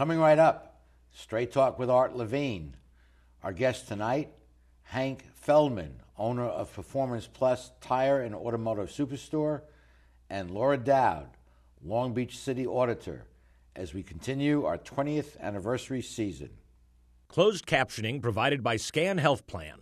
Coming right up, Straight Talk with Art Levine. Our guest tonight, Hank Feldman, owner of Performance Plus Tire and Automotive Superstore, and Laura Doud, Long Beach City Auditor, as we continue our 20th anniversary season. Closed captioning provided by Scan Health Plan.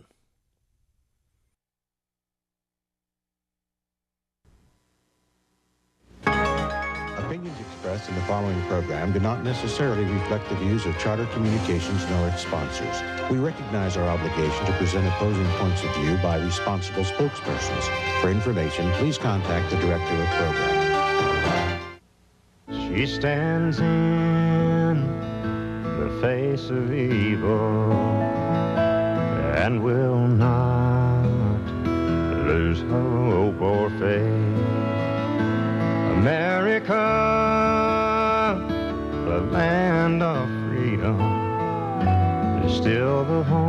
Opinions expressed in the following program do not necessarily reflect the views of Charter Communications nor its sponsors. We recognize our obligation to present opposing points of view by responsible spokespersons. For information, please contact the director of program. She stands in the face of evil and will not lose hope or faith. The home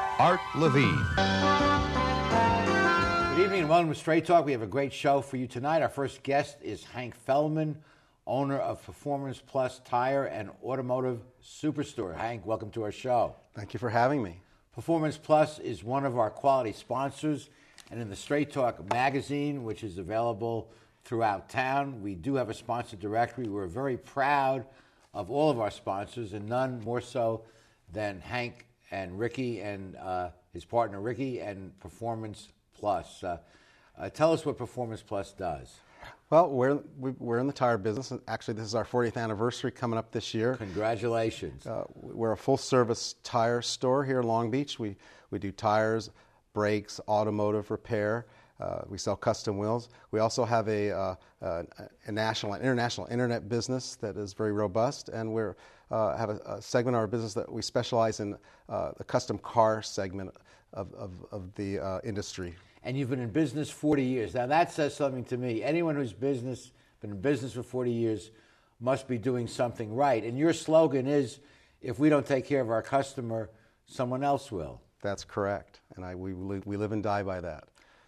Art Levine. Good evening and welcome to Straight Talk. We have a great show for you tonight. Our first guest is Hank Feldman, owner of Performance Plus Tire and Automotive Superstore. Hank, welcome to our show. Thank you for having me. Performance Plus is one of our quality sponsors, and in the Straight Talk magazine, which is available throughout town, we do have a sponsor directory. We're very proud of all of our sponsors, and none more so than Hank and Ricky and uh, his partner Ricky and Performance Plus. Uh, uh, tell us what Performance Plus does. Well, we're, we- we're in the tire business. Actually, this is our 40th anniversary coming up this year. Congratulations. Uh, we're a full service tire store here in Long Beach. We, we do tires, brakes, automotive repair. Uh, we sell custom wheels. We also have a, uh, uh, a national and international internet business that is very robust, and we uh, have a, a segment of our business that we specialize in uh, the custom car segment of, of, of the uh, industry. and you've been in business 40 years. Now that says something to me. Anyone who's business been in business for 40 years must be doing something right. And your slogan is, if we don't take care of our customer, someone else will. That's correct, and I, we, we live and die by that.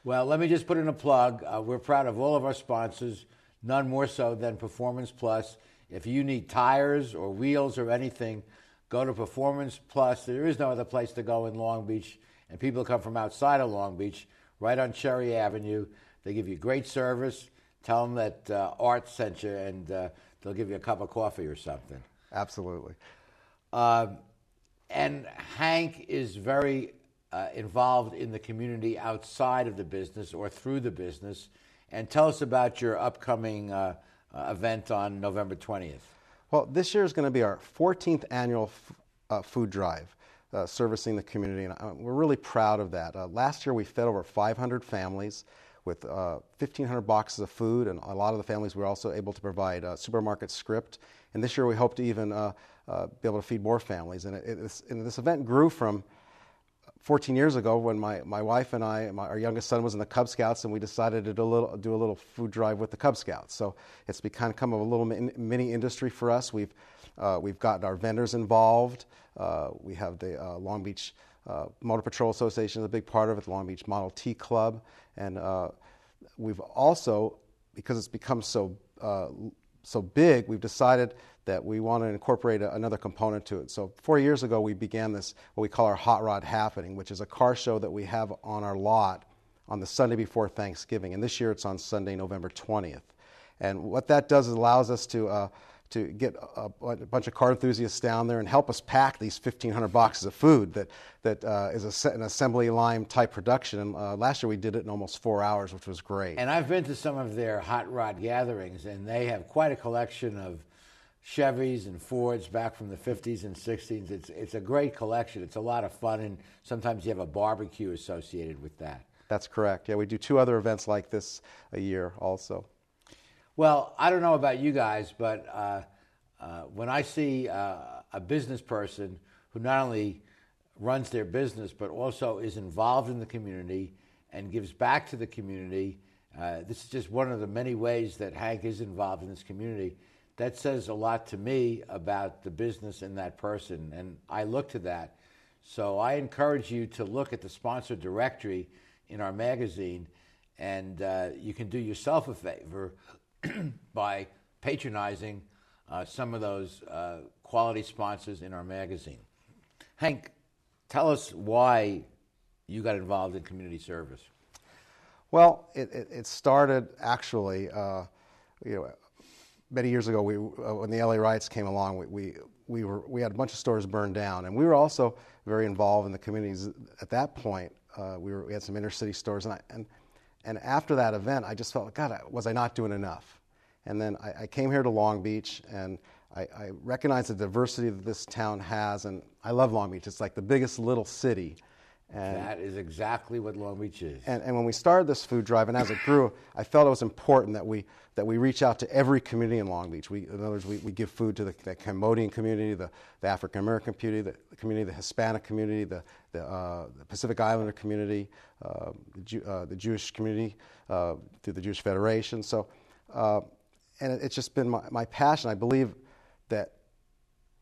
Well, let me just put in a plug. Uh, we're proud of all of our sponsors, none more so than Performance Plus. If you need tires or wheels or anything, go to Performance Plus. There is no other place to go in Long Beach, and people come from outside of Long Beach, right on Cherry Avenue. They give you great service. Tell them that uh, Art sent you, and uh, they'll give you a cup of coffee or something. Absolutely. Um, and Hank is very uh, involved in the community outside of the business or through the business. And tell us about your upcoming uh, uh, event on November 20th. Well, this year is going to be our 14th annual f- uh, food drive, uh, servicing the community, and we're really proud of that. Last year, we fed over 500 families with uh, 1,500 boxes of food, and a lot of the families we were also able to provide uh, supermarket script. And this year, we hope to even uh, be able to feed more families. And, it, it, and this event grew from 14 years ago when my, my wife and I, my, our youngest son was in the Cub Scouts, and we decided to do a, little, do a little food drive with the Cub Scouts. So it's become kind of a little mini industry for us. We've, uh, we've gotten our vendors involved. Uh, we have the uh, Long Beach uh, Motor Patrol Association is a big part of it, the Long Beach Model T Club. And uh, we've also, because it's become so, uh, so big, we've decided that we want to incorporate a, another component to it. So four years ago, we began this what we call our Hot Rod Happening, which is a car show that we have on our lot on the Sunday before Thanksgiving, and this year it's on Sunday, November 20th. And what that does is allows us to uh, to get a, a, bunch of car enthusiasts down there and help us pack these 1,500 boxes of food that, that uh, is a, an assembly line type production. And uh, last year we did it in almost four hours, which was great. And I've been to some of their hot rod gatherings, and they have quite a collection of Chevys and Fords back from the 50s and 60s. It's, it's a great collection. It's a lot of fun, and sometimes you have a barbecue associated with that. That's correct. Yeah, we do two other events like this a year also. Well, I don't know about you guys, but uh, uh, when I see uh, a business person who not only runs their business but also is involved in the community and gives back to the community, uh, this is just one of the many ways that Hank is involved in this community. That says a lot to me about the business and that person, and I look to that. So I encourage you to look at the sponsor directory in our magazine, and uh, you can do yourself a favor by patronizing uh, some of those uh, quality sponsors in our magazine. Hank, tell us why you got involved in community service. Well, it, it, it started actually, uh, you know, many years ago. We, uh, when the LA riots came along, we, we, we, were, we had a bunch of stores burned down, and we were also very involved in the communities at that point. Uh, we, were, we had some inner city stores, and, I, and and after that event, I just felt, God, was I not doing enough? And then I, I came here to Long Beach, and I, I recognized the diversity that this town has, and I love Long Beach. It's like the biggest little city. And, that is exactly what Long Beach is. And, and when we started this food drive, and as it grew, I felt it was important that we, that we reach out to every community in Long Beach. We, in other words, we, we give food to the, the Cambodian community, the, the African American community, the, community, the Hispanic community, the, the, uh, the Pacific Islander community, uh, the, uh, the, Jewish community uh, through the Jewish Federation. So, uh, and it, it's just been my, my passion. I believe that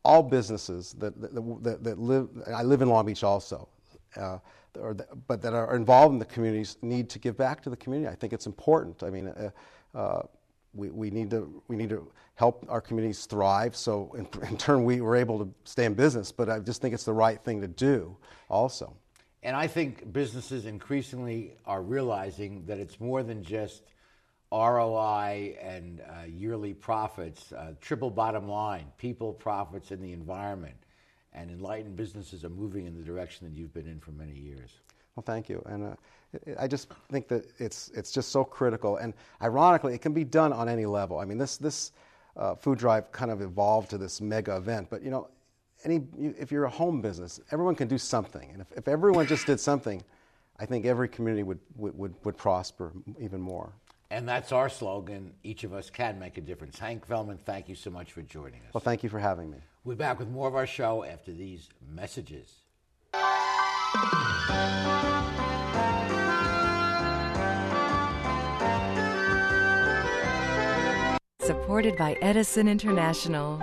all businesses that, that, that, that live, I live in Long Beach also, uh, or the, but that are involved in the communities need to give back to the community. I think it's important. I mean, uh, uh, we, we, need to, we need to help our communities thrive so in, in turn we were able to stay in business, but I just think it's the right thing to do also. And I think businesses increasingly are realizing that it's more than just ROI and uh, yearly profits, uh, triple bottom line, people, profits, and the environment and enlightened businesses are moving in the direction that you've been in for many years. Well, thank you. And uh, I just think that it's, it's just so critical. And ironically, it can be done on any level. I mean, this, this uh, food drive kind of evolved to this mega event. But, you know, any, if you're a home business, everyone can do something. And if, if everyone just did something, I think every community would, would, would, would prosper even more. And that's our slogan each of us can make a difference. Hank Feldman, thank you so much for joining us. Well, thank you for having me. We'll be back with more of our show after these messages. Supported by Edison International.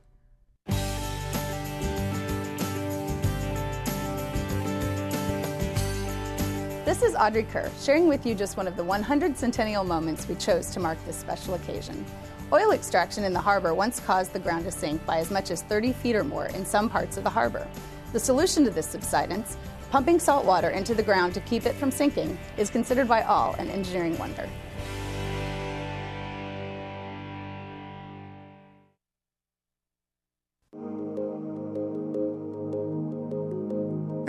This is Audrey Kerr, sharing with you just one of the 100 centennial moments we chose to mark this special occasion. Oil extraction in the harbor once caused the ground to sink by as much as 30 feet or more in some parts of the harbor. The solution to this subsidence, pumping salt water into the ground to keep it from sinking, is considered by all an engineering wonder.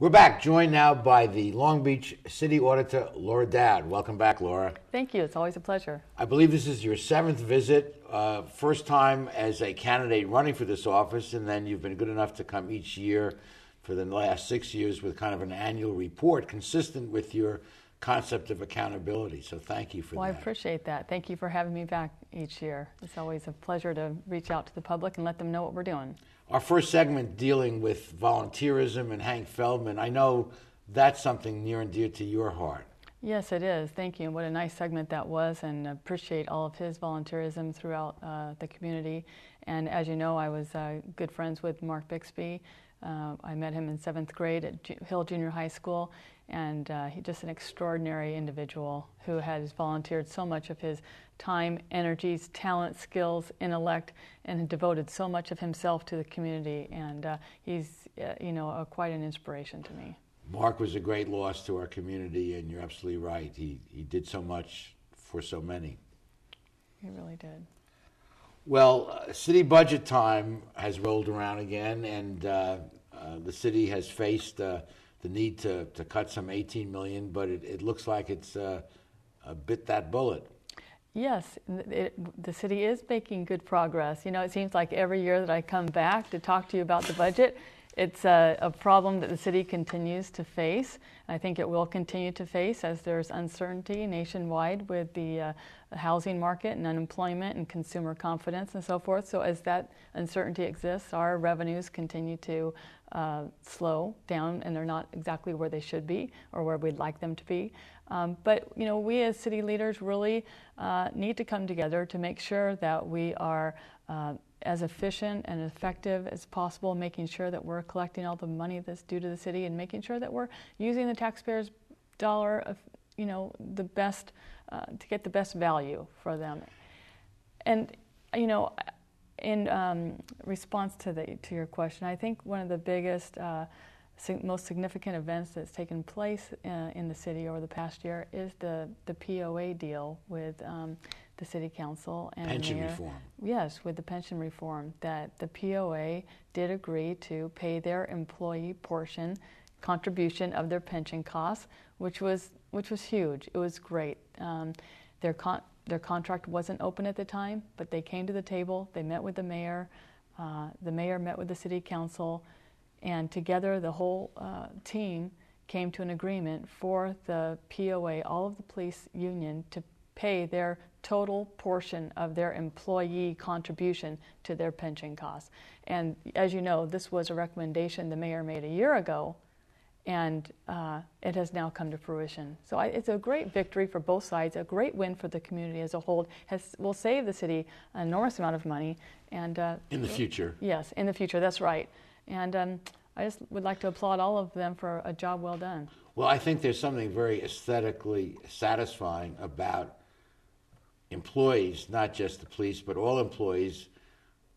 We're back, joined now by the Long Beach City Auditor, Laura Doud. Welcome back, Laura. Thank you. It's always a pleasure. I believe this is your seventh visit, uh, first time as a candidate running for this office, and then you've been good enough to come each year for the last six years with kind of an annual report consistent with your concept of accountability. So thank you for well, that. Well, I appreciate that. Thank you for having me back each year. It's always a pleasure to reach out to the public and let them know what we're doing. Our first segment dealing with volunteerism and Hank Feldman. I know that's something near and dear to your heart. Yes, it is. Thank you. And what a nice segment that was, and appreciate all of his volunteerism throughout uh, the community. And as you know, I was uh, good friends with Mark Bixby. Uh, I met him in seventh grade at Ju- Hill Junior High School, and uh, he's just an extraordinary individual who has volunteered so much of his time, energies, talent, skills, intellect, and devoted so much of himself to the community. And uh, he's, uh, you know, a, quite an inspiration to me. Mark was a great loss to our community, and you're absolutely right. He, he did so much for so many. He really did. Well, uh, city budget time has rolled around again, and uh, uh, the city has faced uh, the need to, to cut some 18 million, but it, it looks like it's uh, a bit that bullet. Yes, it, the city is making good progress. You know, it seems like every year that I come back to talk to you about the budget, it's a, a, problem that the city continues to face. I think it will continue to face as there's uncertainty nationwide with the uh, housing market and unemployment and consumer confidence and so forth. So, as that uncertainty exists, our revenues continue to uh, slow down and they're not exactly where they should be or where we'd like them to be. Um, but you know, we as city leaders really uh, need to come together to make sure that we are uh, as efficient and effective as possible, making sure that we're collecting all the money that's due to the city and making sure that we're using the taxpayers' dollar, of, you know, the best uh, to get the best value for them. And you know, in um, response to the to your question, I think one of the biggest uh, most significant events that's taken place uh, in the city over the past year is the, the POA deal with um, the city council and pension mayor. reform. Yes, with the pension reform, that the POA did agree to pay their employee portion contribution of their pension costs, which was which was huge. It was great. Um, their con- their contract wasn't open at the time, but they came to the table. They met with the mayor. Uh, the mayor met with the city council. And together, the whole uh, team came to an agreement for the POA, all of the police union, to pay their total portion of their employee contribution to their pension costs. And as you know, this was a recommendation the mayor made a year ago, and uh, it has now come to fruition. So I, it's a great victory for both sides, a great win for the community as a whole. Has will save the city an enormous amount of money, and uh, in the future. Yes, in the future. That's right. And um, I just would like to applaud all of them for a job well done. Well, I think there's something very aesthetically satisfying about employees, not just the police, but all employees,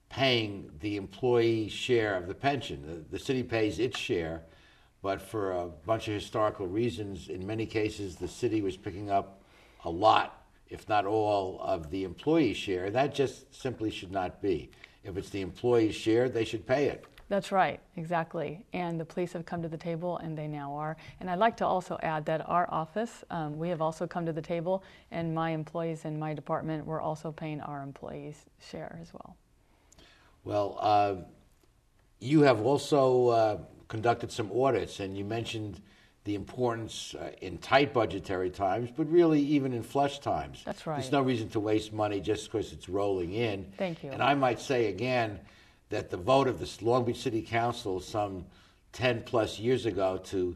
paying the employee share of the pension. The, the city pays its share, but for a bunch of historical reasons, in many cases, the city was picking up a lot, if not all, of the employee share. That just simply should not be. If it's the employee's share, they should pay it. That's right, exactly. And the police have come to the table, and they now are. And I'd like to also add that our office, um, we have also come to the table, and my employees in my department, we're also paying our employees' share as well. Well, uh, you have also uh, conducted some audits, and you mentioned the importance uh, in tight budgetary times, but really even in flush times. That's right. There's no reason to waste money just because it's rolling in. Thank you. And I might say again that the vote of the Long Beach City Council some 10 plus years ago to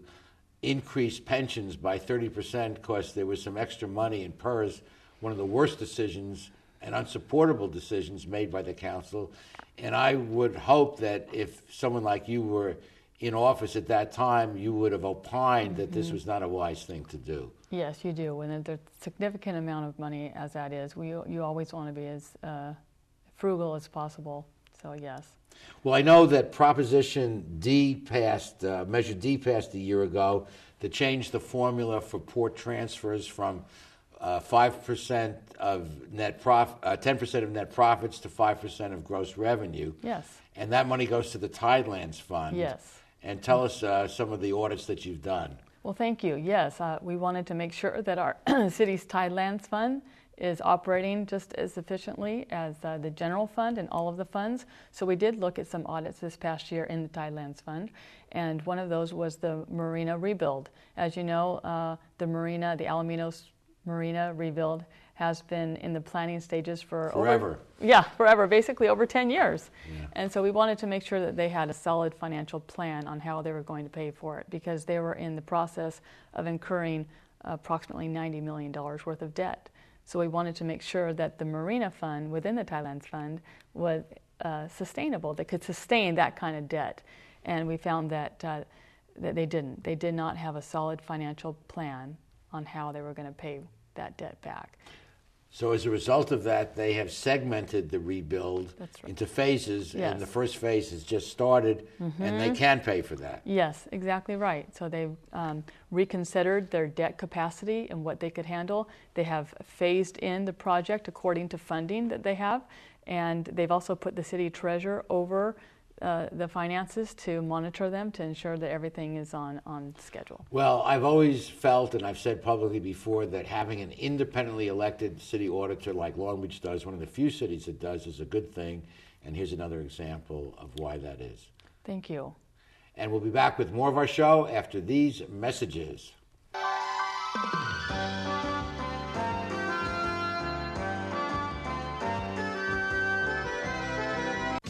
increase pensions by 30% because there was some extra money in PERS, one of the worst decisions and unsupportable decisions made by the council. And I would hope that if someone like you were in office at that time, you would have opined mm-hmm. that this was not a wise thing to do. Yes, you do. And there's a significant amount of money as that is. We, you always want to be as uh, frugal as possible. So, yes. Well, I know that Proposition D passed, uh, Measure D passed a year ago to change the formula for port transfers from uh, five percent of net prof, uh, ten percent of net profits to five percent of gross revenue. Yes. And that money goes to the Tidelands Fund. Yes. And tell us uh, some of the audits that you've done. Well, thank you. Yes, uh, we wanted to make sure that our city's Tidelands Fund is operating just as efficiently as uh, the general fund and all of the funds. So we did look at some audits this past year in the Tidelands Fund, and one of those was the marina rebuild. As you know, uh, the marina, the Alamitos Marina rebuild has been in the planning stages for forever. Over, yeah, forever, basically over 10 years. Yeah. And so we wanted to make sure that they had a solid financial plan on how they were going to pay for it because they were in the process of incurring approximately $90 million worth of debt. So we wanted to make sure that the Marina Fund within the Tidelands Fund was uh, sustainable, that could sustain that kind of debt. And we found that, uh, that they didn't. They did not have a solid financial plan on how they were going to pay that debt back. So as a result of that, they have segmented the rebuild right. into phases, yes. and the first phase has just started, mm-hmm. and they can pay for that. Yes, exactly right. So they've um, reconsidered their debt capacity and what they could handle. They have phased in the project according to funding that they have, and they've also put the city treasurer over uh, the finances to monitor them to ensure that everything is on, on schedule. Well, I've always felt, and I've said publicly before, that having an independently elected city auditor like Long Beach does, one of the few cities that does, is a good thing. And here's another example of why that is. Thank you. And we'll be back with more of our show after these messages.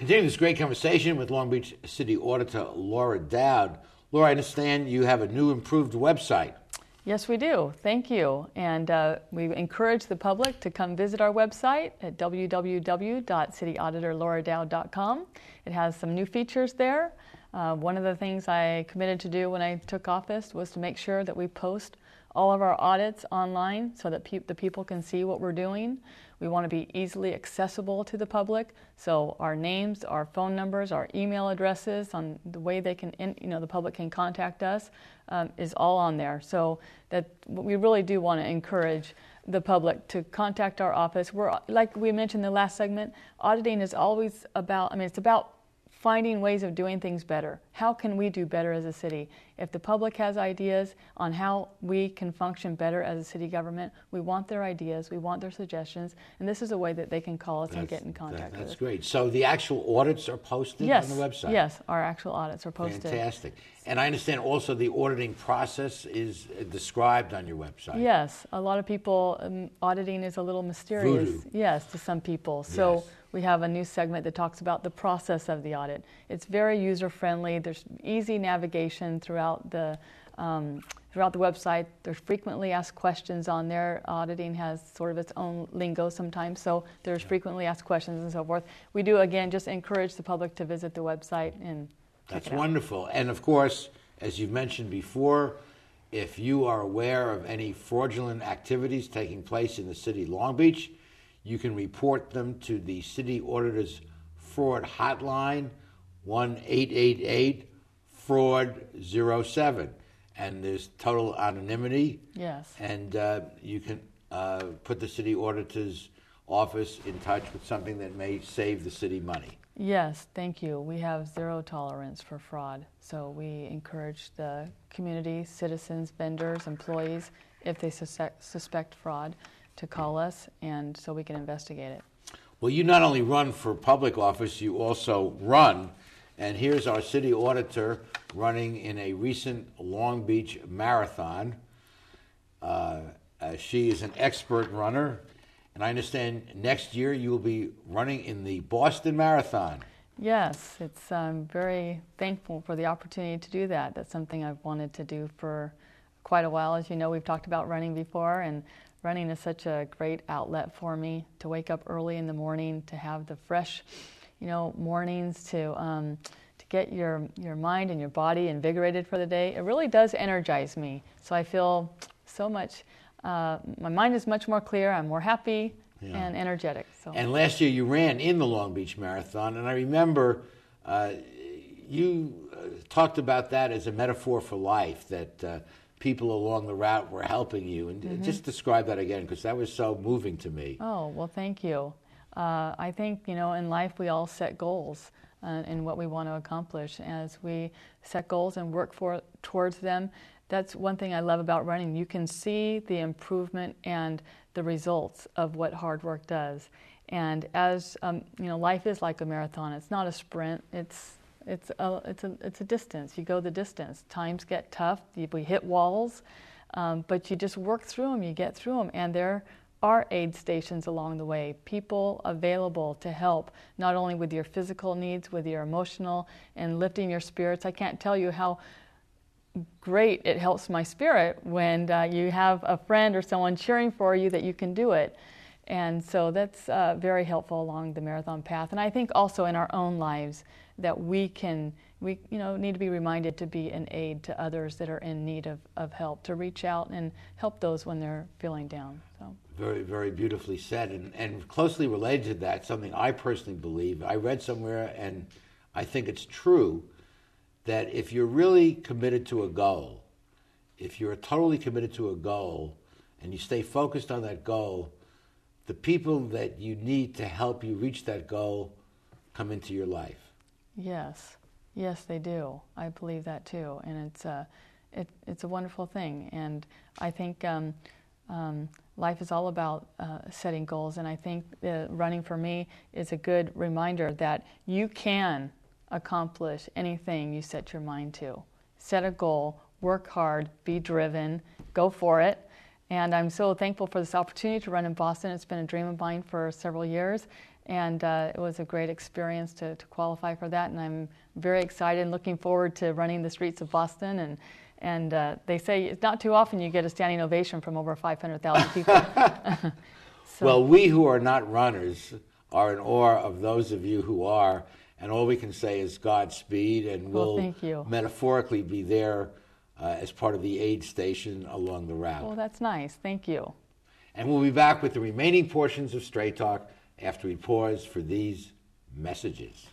Continuing this great conversation with Long Beach City Auditor Laura Doud. Laura, I understand you have a new improved website. Yes, we do. Thank you. And uh, we encourage the public to come visit our website at www.cityauditorlauradoud.com. It has some new features there. Uh, one of the things I committed to do when I took office was to make sure that we post all of our audits online so that pe- the people can see what we're doing. We want to be easily accessible to the public, so our names, our phone numbers, our email addresses, on the way they can, in, you know, the public can contact us, um, is all on there. So that we really do want to encourage the public to contact our office. We're like we mentioned in the last segment, auditing is always about. I mean, it's about finding ways of doing things better. How can we do better as a city? If the public has ideas on how we can function better as a city government, we want their ideas, we want their suggestions, and this is a way that they can call us and get in contact That- with that's us. great. So the actual audits are posted Yes, on the website? yes, our actual audits are posted. Fantastic. And I understand also the auditing process is uh, described on your website. Yes, a lot of people, um, auditing is a little mysterious. Voodoo. Yes, to some people. So Yes. We have a new segment that talks about the process of the audit. It's very user friendly. There's easy navigation throughout the um, throughout the website. There's frequently asked questions on there. Auditing has sort of its own lingo sometimes, so there's frequently asked questions and so forth. We do again just encourage the public to visit the website and That's wonderful. And of course, as you've mentioned before, if you are aware of any fraudulent activities taking place in the city of Long Beach, you can report them to the city auditor's fraud hotline, 1 888 fraud 07. And there's total anonymity. Yes. And uh, you can uh, put the city auditor's office in touch with something that may save the city money. Yes, thank you. We have zero tolerance for fraud. So we encourage the community, citizens, vendors, employees, if they suspect, suspect fraud, to call us and so we can investigate it. Well, you not only run for public office, you also run. And here's our city auditor running in a recent Long Beach marathon. Uh, uh, she is an expert runner. And I understand next year you will be running in the Boston Marathon. Yes, it's I'm very thankful for the opportunity to do that. That's something I've wanted to do for quite a while. As you know, we've talked about running before, and running is such a great outlet for me to wake up early in the morning, to have the fresh, you know, mornings to um, to get your your mind and your body invigorated for the day. It really does energize me. So I feel so much. Uh, my mind is much more clear. I'm more happy Yeah. and energetic. So. And last year you ran in the Long Beach Marathon, and I remember uh, you uh, talked about that as a metaphor for life, that uh, people along the route were helping you. And Mhm. just describe that again, because that was so moving to me. Oh, well, thank you. Uh, I think, you know, in life we all set goals uh, in what we want to accomplish. As we set goals and work for, towards them, that's one thing I love about running. You can see the improvement and the results of what hard work does. And as, um, you know, life is like a marathon. It's not a sprint. It's, it's, a, it's, a, it's a distance. You go the distance. Times get tough. We hit walls. Um, but you just work through them, you get through them, and there are aid stations along the way, people available to help, not only with your physical needs, with your emotional and lifting your spirits. I can't tell you how great it helps my spirit when uh, you have a friend or someone cheering for you that you can do it. And so that's uh, very helpful along the marathon path. And I think also in our own lives that we can, we you know, need to be reminded to be an aid to others that are in need of, of help, to reach out and help those when they're feeling down. So. Very, very beautifully said. And, and closely related to that, something I personally believe, I read somewhere, and I think it's true, that if you're really committed to a goal, if you're totally committed to a goal, and you stay focused on that goal, the people that you need to help you reach that goal come into your life. Yes, yes, they do. I believe that too, and it's a, it, it's a wonderful thing. And I think um, um, life is all about uh, setting goals, and I think uh, running for me is a good reminder that you can accomplish anything you set your mind to. Set a goal, work hard, be driven, go for it. And I'm so thankful for this opportunity to run in Boston. It's been a dream of mine for several years, and uh, it was a great experience to, to qualify for that. And I'm very excited and looking forward to running the streets of Boston. And, and uh, they say it's not too often you get a standing ovation from over 500,000 people. So- Well, we who are not runners are in awe of those of you who are, and all we can say is Godspeed, and Well, we'll thank you. metaphorically be there uh, as part of the aid station along the route. well, that's nice. Thank you. And we'll be back with the remaining portions of Straight Talk after we pause for these messages.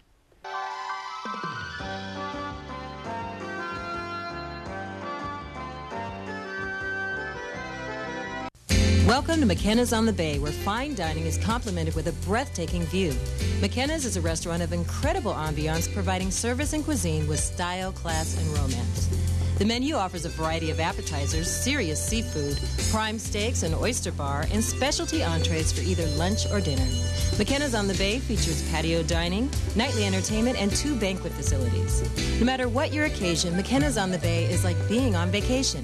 Welcome to McKenna's on the Bay, where fine dining is complemented with a breathtaking view. McKenna's is a restaurant of incredible ambiance, providing service and cuisine with style, class, and romance. The menu offers a variety of appetizers, serious seafood, prime steaks, an oyster bar, and specialty entrees for either lunch or dinner. McKenna's on the Bay features patio dining, nightly entertainment, and two banquet facilities. No matter what your occasion, McKenna's on the Bay is like being on vacation.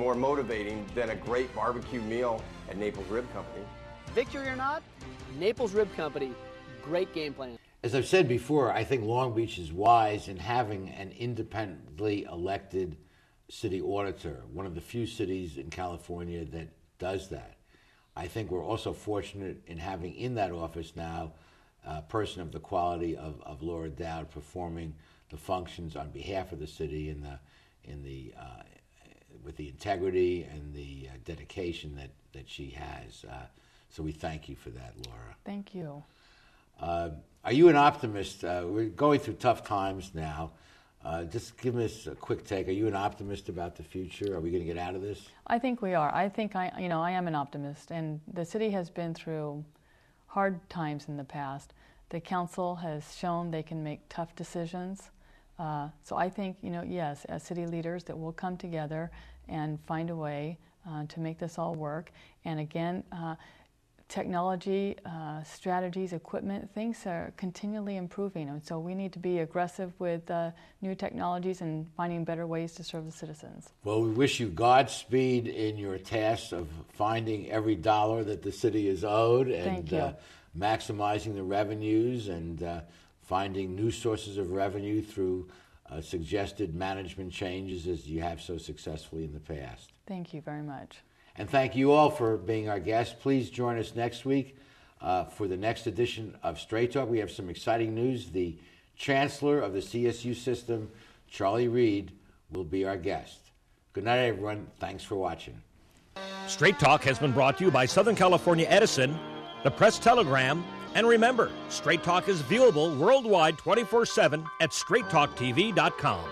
more motivating than a great barbecue meal at Naples Rib Company. Victory or not, Naples Rib Company, great game plan. As I've said before, I think Long Beach is wise in having an independently elected city auditor, one of the few cities in California that does that. I think we're also fortunate in having in that office now a person of the quality of, of Laura Doud performing the functions on behalf of the city in the, in the, uh, with the integrity and the uh, dedication that, that she has. Uh, so we thank you for that, Laura. Thank you. Uh, are you an optimist? Uh, we're going through tough times now. Uh, just give us a quick take. Are you an optimist about the future? Are we going to get out of this? I think we are. I think I, you know, I am an optimist, and the city has been through hard times in the past. The council has shown they can make tough decisions. Uh, so I think, you know, yes, as city leaders, that we'll come together and find a way uh, to make this all work. And again, uh, technology, uh, strategies, equipment, things are continually improving. And so we need to be aggressive with uh, new technologies and finding better ways to serve the citizens. Well, we wish you Godspeed in your task of finding every dollar that the city is owed and uh, maximizing the revenues and uh, finding new sources of revenue through uh, suggested management changes as you have so successfully in the past. Thank you very much. And thank you all for being our guests. Please join us next week uh, for the next edition of Straight Talk. We have some exciting news. The Chancellor of the CSU system, Charlie Reed, will be our guest. Good night, everyone. Thanks for watching. Straight Talk has been brought to you by Southern California Edison, the Press Telegram, and remember, Straight Talk is viewable worldwide 24 7 at straighttalktv.com.